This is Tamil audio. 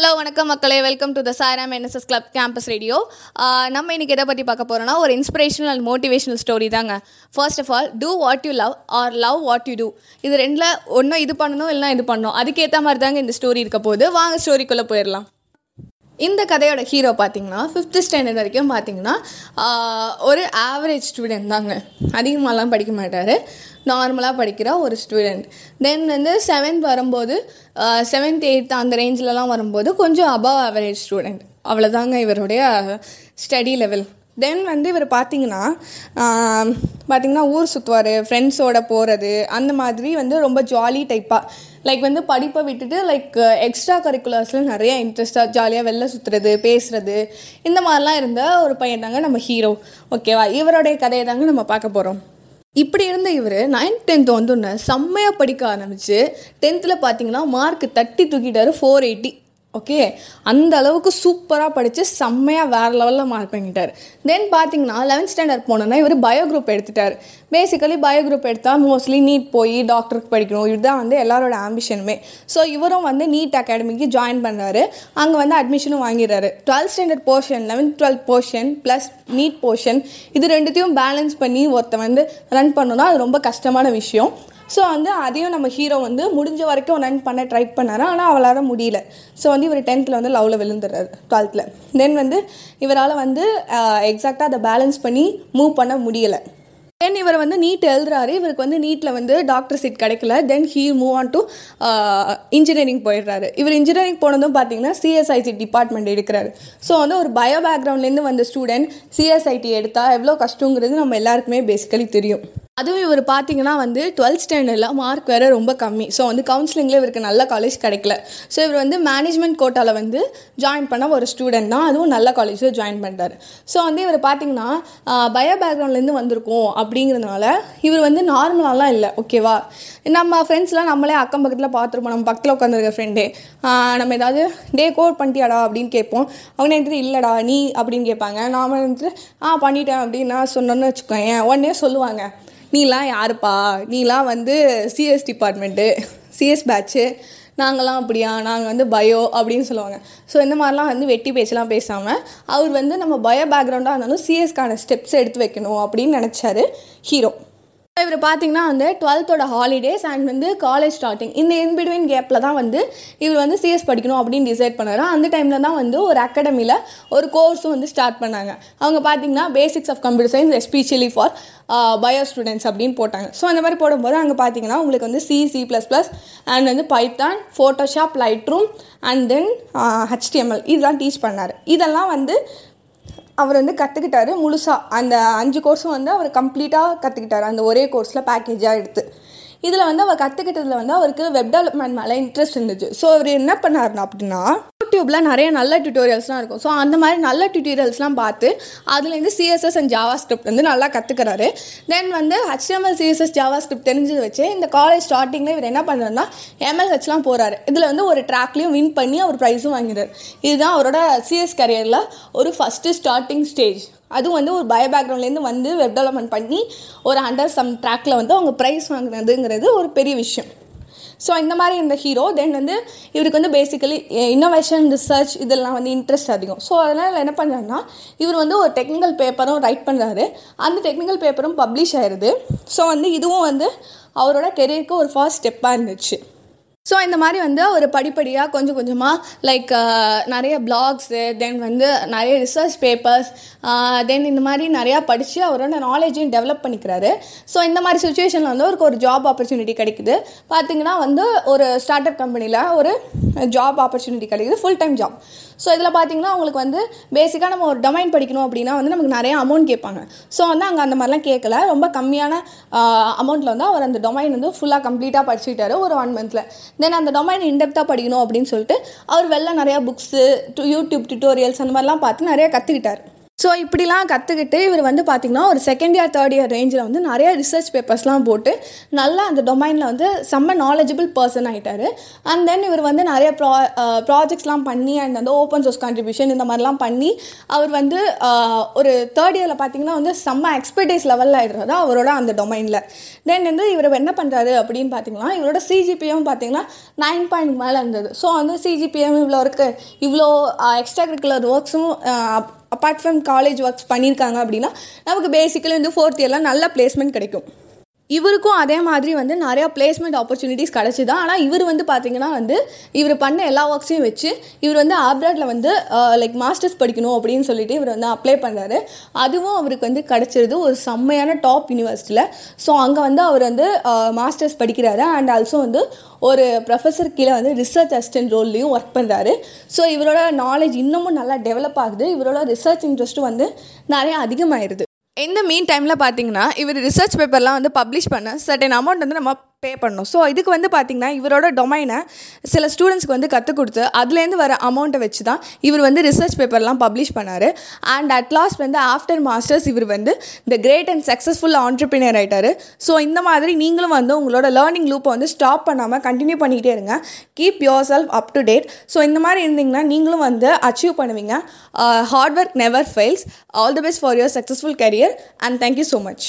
ஹலோ வணக்கம் மக்களே. வெல்கம் டு த சாராம் என்எஸ்எஸ் கிளப் கேம்பஸ் ரேடியோ நம்ம இன்றைக்கி எதை பற்றி பார்க்க போகிறோம்னா ஒரு இன்ஸ்பிரேஷனல் அண்ட் மோட்டிவேஷனல் ஸ்டோரி தாங்க. First of all do what you love or love what you do இது ரெண்டில் ஒன்றும் இது பண்ணணும் இல்லைனா இது பண்ணணும். அதுக்கேற்ற மாதிரி தாங்க இந்த ஸ்டோரி இருக்க போகுது. வாங்க ஸ்டோரிக்குள்ளே போயிடலாம். இந்த கதையோட ஹீரோ பார்த்தீங்கன்னா ஃபிஃப்த்து ஸ்டாண்டர்ட் வரைக்கும் பார்த்தீங்கன்னா ஒரு ஆவரேஜ் ஸ்டூடெண்ட் தாங்க. அதிகமாகலாம் படிக்க மாட்டார். நார்மலாக படிக்கிற ஒரு ஸ்டூடெண்ட் தென் வந்து செவன்த் வரும்போது செவன்த் எயித் அந்த ரேஞ்சிலலாம் வரும்போது கொஞ்சம் அபவ் ஆவரேஜ் ஸ்டூடெண்ட் அவ்வளோதாங்க இவருடைய ஸ்டடி லெவல் தென் வந்து இவர் பார்த்தீங்கன்னா பார்த்திங்கன்னா பார்த்தீங்கன்னா ஊர் சுற்றுவார் ஃப்ரெண்ட்ஸோட போகிறது அந்த மாதிரி வந்து ரொம்ப ஜாலி டைப்பாக லைக் வந்து படிப்பை விட்டுட்டு லைக் எக்ஸ்ட்ரா கரிக்குலர்ஸில் நிறைய இன்ட்ரெஸ்ட்டாக ஜாலியாக வெளில சுற்றுறது பேசுகிறது இந்த மாதிரிலாம் இருந்த ஒரு பையன் தாங்க நம்ம ஹீரோ ஓகேவா இவருடைய கதையை தாங்க நம்ம பார்க்க போகிறோம் இப்படி இருந்த இவர் நைன்த் டென்த் வந்தோடனே செம்மையாக படிக்க ஆரம்பிச்சு டென்த்தில் பார்த்தீங்கன்னா மார்க் தட்டி தூக்கிட்டாரு ஃபோர் எயிட்டி ஓகே அந்த அளவுக்கு சூப்பராக படித்து செம்மையாக வேறு லெவலில் மார்க் வாங்கிட்டார். தென் பார்த்தீங்கன்னா லெவன்த் ஸ்டாண்டர்ட் போனோன்னா இவர் பயோ குரூப் எடுத்துட்டார். பேசிக்கலி பயோ குரூப் எடுத்தால் மோஸ்ட்லி நீட் போய் டாக்டருக்கு படிக்கணும். இதுதான் வந்து எல்லாரோட ஆம்பிஷனுமே ஸோ இவரும் வந்து நீட் அகாடமிக்கு ஜாயின் பண்ணுறாரு அங்கே வந்து அட்மிஷனும் வாங்கிடுறாரு. Twelfth standard portion eleventh twelfth portion plus NEET portion இது ரெண்டுத்தையும் பேலன்ஸ் பண்ணி ஒருத்தன் வந்து ரன் பண்ணணும்னா அது ரொம்ப கஷ்டமான விஷயம். ஸோ வந்து அதையும் நம்ம ஹீரோ வந்து முடிஞ்ச வரைக்கும் ரன் பண்ண ட்ரை பண்ணாரு. ஆனால் அவளால் முடியல. ஸோ வந்து இவர் டென்த்தில் வந்து லவ்வில் விழுந்துடுறாரு டுவெல்த்தில் தென் வந்து இவரால் வந்து எக்ஸாக்டாக அதை பேலன்ஸ் பண்ணி மூவ் பண்ண முடியலை. தென் இவர் வந்து நீட் எழுதுறாரு. இவருக்கு வந்து நீட்டில் வந்து டாக்டர் சீட் கிடைக்கல. Then he move on to engineering போயிடுறாரு. இவர் இன்ஜினியரிங் போனதும் பார்த்தீங்கன்னா சிஎஸ்ஐடி டிபார்ட்மெண்ட் எடுக்கிறாரு. ஸோ வந்து ஒரு பயோ பேக்ரவுண்ட்லேருந்து வந்த ஸ்டூடெண்ட் சிஎஸ்ஐடி எடுத்தால் எவ்வளோ கஷ்டங்கிறது நம்ம எல்லாருக்குமே பேசிக்கலி தெரியும். அதுவும் இவர் பார்த்தீங்கன்னா வந்து டுவெல்த் ஸ்டாண்டர்டில் மார்க் வேறு ரொம்ப கம்மி. ஸோ வந்து கவுன்சிலிங்கில் இவருக்கு நல்ல காலேஜ் கிடைக்கல. ஸோ இவர் வந்து மேனேஜ்மெண்ட் கோட்டாவில் வந்து ஜாயின் பண்ண ஒரு ஸ்டூடெண்ட் தான். அதுவும் நல்ல காலேஜில் ஜாயின் பண்ணிட்டாரு ஸோ வந்து இவர் பார்த்தீங்கன்னா பயோ பேக்ரவுண்ட்லேருந்து வந்திருக்கோம் அப்படிங்கிறதுனால இவர் வந்து நார்மலாலாம் இல்லை. ஓகேவா நம்ம ஃப்ரெண்ட்ஸ்லாம் நம்மளே அக்கம் பக்கத்தில் பார்த்துருப்போம் நம்ம பக்கத்தில் உட்காந்துருக்க ஃப்ரெண்டே நம்ம ஏதாவது டே கோட் பண்ணிட்டியாடா அப்படின்னு கேட்போம். அவங்க வந்துட்டு இல்லைடா நீ அப்படின்னு கேட்பாங்க. நாம வந்துட்டு ஆ பண்ணிட்டேன் அப்படின்னு நான் சொன்னோன்னு வச்சுக்கோங்க உடனே சொல்லுவாங்க. நீலாம் யாருப்பா? நீலாம் வந்து சிஎஸ் டிபார்ட்மெண்ட்டு சிஎஸ் பேட்ச்சு நாங்களாம் அப்படியா? நாங்கள் வந்து பயோ அப்படின்னு சொல்லுவாங்க. ஸோ இந்த மாதிரிலாம் வந்து வெட்டி பேச்செலாம் பேசாமல் அவர் வந்து நம்ம பயோ பேக்ரவுண்டாக இருந்தாலும் சிஎஸ்க்கான ஸ்டெப்ஸ் எடுத்து வைக்கணும் அப்படின்னு நினச்சாரு ஹீரோ இவர் பார்த்தீங்கன்னா வந்து டுவெல்த்தோட ஹாலிடேஸ் அண்ட் வந்து காலேஜ் ஸ்டார்டிங் இந்த இன்பிட்வீன் கேப்பில் தான் வந்து இவர் வந்து சிஎஸ் படிக்கணும் அப்படின்னு டிசைட் பண்ணாரு. அந்த டைமில் தான் வந்து ஒரு அகாடமியில் ஒரு கோர்ஸும் வந்து ஸ்டார்ட் பண்ணாங்க. அவங்க பார்த்தீங்கன்னா basics of computer science especially for bio students அப்படின்னு போட்டாங்க. ஸோ அந்த மாதிரி போடும்போது அங்கே பார்த்தீங்கன்னா உங்களுக்கு வந்து C C plus plus and வந்து Python Photoshop Lightroom and then HTML இதெல்லாம் டீச் பண்ணார். இதெல்லாம் வந்து அவர் வந்து கற்றுக்கிட்டாரு முழுசாக அந்த அஞ்சு கோர்ஸும் வந்து அவர் கம்ப்ளீட்டாக கற்றுக்கிட்டாரு அந்த ஒரே கோர்ஸில் பேக்கேஜாக எடுத்து. இதில் வந்து அவர் கற்றுக்கிட்டதுல வந்து அவருக்கு வெப் டெவலப்மெண்ட் மேலே இன்ட்ரெஸ்ட் இருந்துச்சு. ஸோ அவர் என்ன பண்ணாருன்னா அப்படின்னா யூடியூப்பில் நிறைய நல்ல டியூட்டோரியல்ஸ்லாம் இருக்கும். ஸோ அந்த மாதிரி நல்ல டியூட்டோரியல்ஸ்லாம் பார்த்து அதுலேருந்து சிஎஸ்எஸ் அண்ட் ஜாவா ஸ்கிரிப்ட் வந்து நல்லா கற்றுக்கிறாரு தென் வந்து ஹெச்டிஎம்எல் சிஎஸ்எஸ் ஜாவா ஸ்கிரிப்ட் தெரிஞ்சது வச்சு இந்த காலேஜ் ஸ்டார்டிங்கில் இவர் என்ன பண்ணுறாருன்னா எம்எல்ஹெச்லாம் போகிறாரு இதில் வந்து ஒரு ட்ராக்லேயும் வின் பண்ணி அவர் ப்ரைஸும் வாங்கிறார் இதுதான் அவரோட சிஎஸ் கரியரில் ஒரு ஃபஸ்ட்டு ஸ்டார்டிங் ஸ்டேஜ் அதுவும் வந்து ஒரு பயோ பேக்ரவுண்ட்லேருந்து வந்து வெப் டெவலப்மெண்ட் பண்ணி ஒரு ஹண்ட்ரட் சம் ட்ராக்கில் வந்து அவங்க ப்ரைஸ் வாங்கினதுங்கிறது ஒரு பெரிய விஷயம். ஸோ இந்த மாதிரி இந்த ஹீரோ தென் வந்து இவருக்கு வந்து பேசிக்கலி இன்னோவேஷன் ரிசர்ச் இதெல்லாம் வந்து இன்ட்ரெஸ்ட் அதிகம். ஸோ அதனால் என்ன பண்ணுறாருன்னா இவர் வந்து ஒரு டெக்னிக்கல் பேப்பரும் ரைட் பண்ணுறாரு அந்த டெக்னிக்கல் பேப்பரும் பப்ளிஷ் ஆயிடுது ஸோ வந்து இதுவும் வந்து அவரோட கெரியருக்கு ஒரு ஃபர்ஸ்ட் ஸ்டெப்பாக இருந்துச்சு. ஸோ இந்த மாதிரி வந்து அவர் படிப்படியாக கொஞ்சம் கொஞ்சமாக லைக் uh, நிறைய பிளாக்ஸு தென் வந்து நிறைய ரிசர்ச் பேப்பர்ஸ் தென் இந்த மாதிரி நிறையா படித்து அவரோட நாலேஜையும் டெவலப் பண்ணிக்கிறாரு. ஸோ இந்த மாதிரி சுச்சுவேஷனில் வந்து அவருக்கு ஒரு ஜாப் ஆப்பர்ச்சுனிட்டி கிடைக்குது. பார்த்தீங்கன்னா வந்து ஒரு ஸ்டார்ட் அப் கம்பெனியில் ஒரு ஜாப் ஆப்பர்ச்சுனிட்டி கிடைக்குது ஃபுல் டைம் ஜாப் ஸோ இதில் பார்த்தீங்கன்னா உங்களுக்கு வந்து பேசிக்காக நம்ம ஒரு டொமைன் படிக்கணும் அப்படின்னா வந்து நமக்கு நிறைய அமௌண்ட் கேட்பாங்க. ஸோ வந்து அங்கே அந்த மாதிரிலாம் கேட்கல ரொம்ப கம்மியான அமௌண்ட்டில் வந்து அவர் அந்த டொமைன் வந்து ஃபுல்லாக கம்ப்ளீட்டாக படிச்சுக்கிட்டாரு ஒரு ஒன் மந்தில் தென் அந்த டொமைன் இன்டெப்த்தாக படிக்கணும் அப்படின்னு சொல்லிட்டு அவர் வெளில நிறையா புக்ஸு யூடியூப் டியூட்டோரியல்ஸ் அந்த மாதிரிலாம் பார்த்து நிறையா கற்றுக்கிட்டார் ஸோ இப்படிலாம் கற்றுக்கிட்டு இவர் வந்து பார்த்திங்கன்னா ஒரு செகண்ட் இயர் தேர்ட் இயர் ரேஞ்சில் வந்து நிறைய ரிசர்ச் பேப்பர்ஸ்லாம் போட்டு நல்லா அந்த டொமைனில் வந்து செம்ம நாலேஜபிள் பர்சன் ஆகிட்டார் அண்ட் தென் இவர் வந்து நிறைய ப்ரா ப்ராஜெக்ட்ஸ்லாம் பண்ணி அண்ட் வந்து ஓப்பன் சோர்ஸ் கான்ட்ரிபியூஷன் இந்த மாதிரிலாம் பண்ணி அவர் வந்து ஒரு தேர்ட் இயரில் பார்த்தீங்கன்னா வந்து செம்ம எக்ஸ்பர்டைஸ் லெவலில் ஆகிடுறது அவரோட அந்த டொமைனில் தென் வந்து இவர் என்ன பண்ணுறாரு அப்படின்னு பார்த்திங்கன்னா இவரோட சிஜிபிஎம் பார்த்தீங்கன்னா நைன் பாயிண்ட் மேலே இருந்தது. ஸோ வந்து சிஜிபிஎம் இவ்வளோ இருக்குது இவ்வளோ எக்ஸ்ட்ரா கரிக்குலர் ஒர்க்ஸும் அப்பார்ட் ஃப்ரம் காலேஜ் ஒர்க்ஸ் பண்ணியிருக்காங்க அப்படின்னா நமக்கு பேசிக்கலி வந்து ஃபோர்த் இயர்லாம் நல்ல பிளேஸ்மெண்ட் கிடைக்கும். இவருக்கும் அதே மாதிரி வந்து நிறையா பிளேஸ்மெண்ட் ஆப்பர்ச்சுனிட்டிஸ் கிடச்சிது ஆனால் இவர் வந்து பார்த்திங்கன்னா வந்து இவர் பண்ண எல்லா ஒர்க்ஸையும் வச்சு இவர் வந்து ஆப்ராட்ல வந்து லைக் மாஸ்டர்ஸ் படிக்கணும் அப்படின்னு சொல்லிட்டு இவர் வந்து அப்ளை பண்ணுறாரு அதுவும் அவருக்கு வந்து கிடச்சிருது ஒரு செம்மையான டாப் யூனிவர்சிட்டியில் ஸோ அங்கே வந்து அவர் வந்து மாஸ்டர்ஸ் படிக்கிறாரு. அண்ட் ஆல்சோ வந்து ஒரு ப்ரொஃபஸர் கீழே வந்து ரிசர்ச் அசிஸ்டன்ட் ரோல்லையும் ஒர்க் பண்ணுறாரு ஸோ இவரோட நாலேஜ் இன்னமும் நல்லா டெவலப் ஆகுது. இவரோட ரிசர்ச் இன்ட்ரெஸ்ட்டும் வந்து நிறைய அதிகமாயிருது. இந்த மீன் டைமில் பார்த்தீங்கன்னா இவர் ரிசர்ச் பேப்பர்லாம் வந்து பப்ளிஷ் பண்ண சர்டன் அமௌண்ட் வந்து நம்ம பே பண்ணணும். ஸோ இதுக்கு வந்து பார்த்தீங்கன்னா இவரோட டொமைனை சில ஸ்டூடெண்ட்ஸ்க்கு வந்து கற்றுக் கொடுத்து அதுலேருந்து வர அமௌண்ட்டை வச்சு தான் இவர் வந்து ரிசர்ச் பேப்பர்லாம் பப்ளிஷ் பண்ணார். அண்ட் அட் லாஸ்ட் வந்து ஆஃப்டர் மாஸ்டர்ஸ் இவர் வந்து the great and successful entrepreneur ஆகிட்டார் ஸோ இந்த மாதிரி நீங்களும் வந்து உங்களோட லேர்னிங் லூப்பை வந்து ஸ்டாப் பண்ணாமல் கண்டினியூ பண்ணிக்கிட்டே இருங்க. Keep yourself up to date so இந்த மாதிரி இருந்தீங்கன்னா நீங்களும் வந்து அச்சீவ் பண்ணுவீங்க. Hard work never fails all the best for your successful career and thank you so much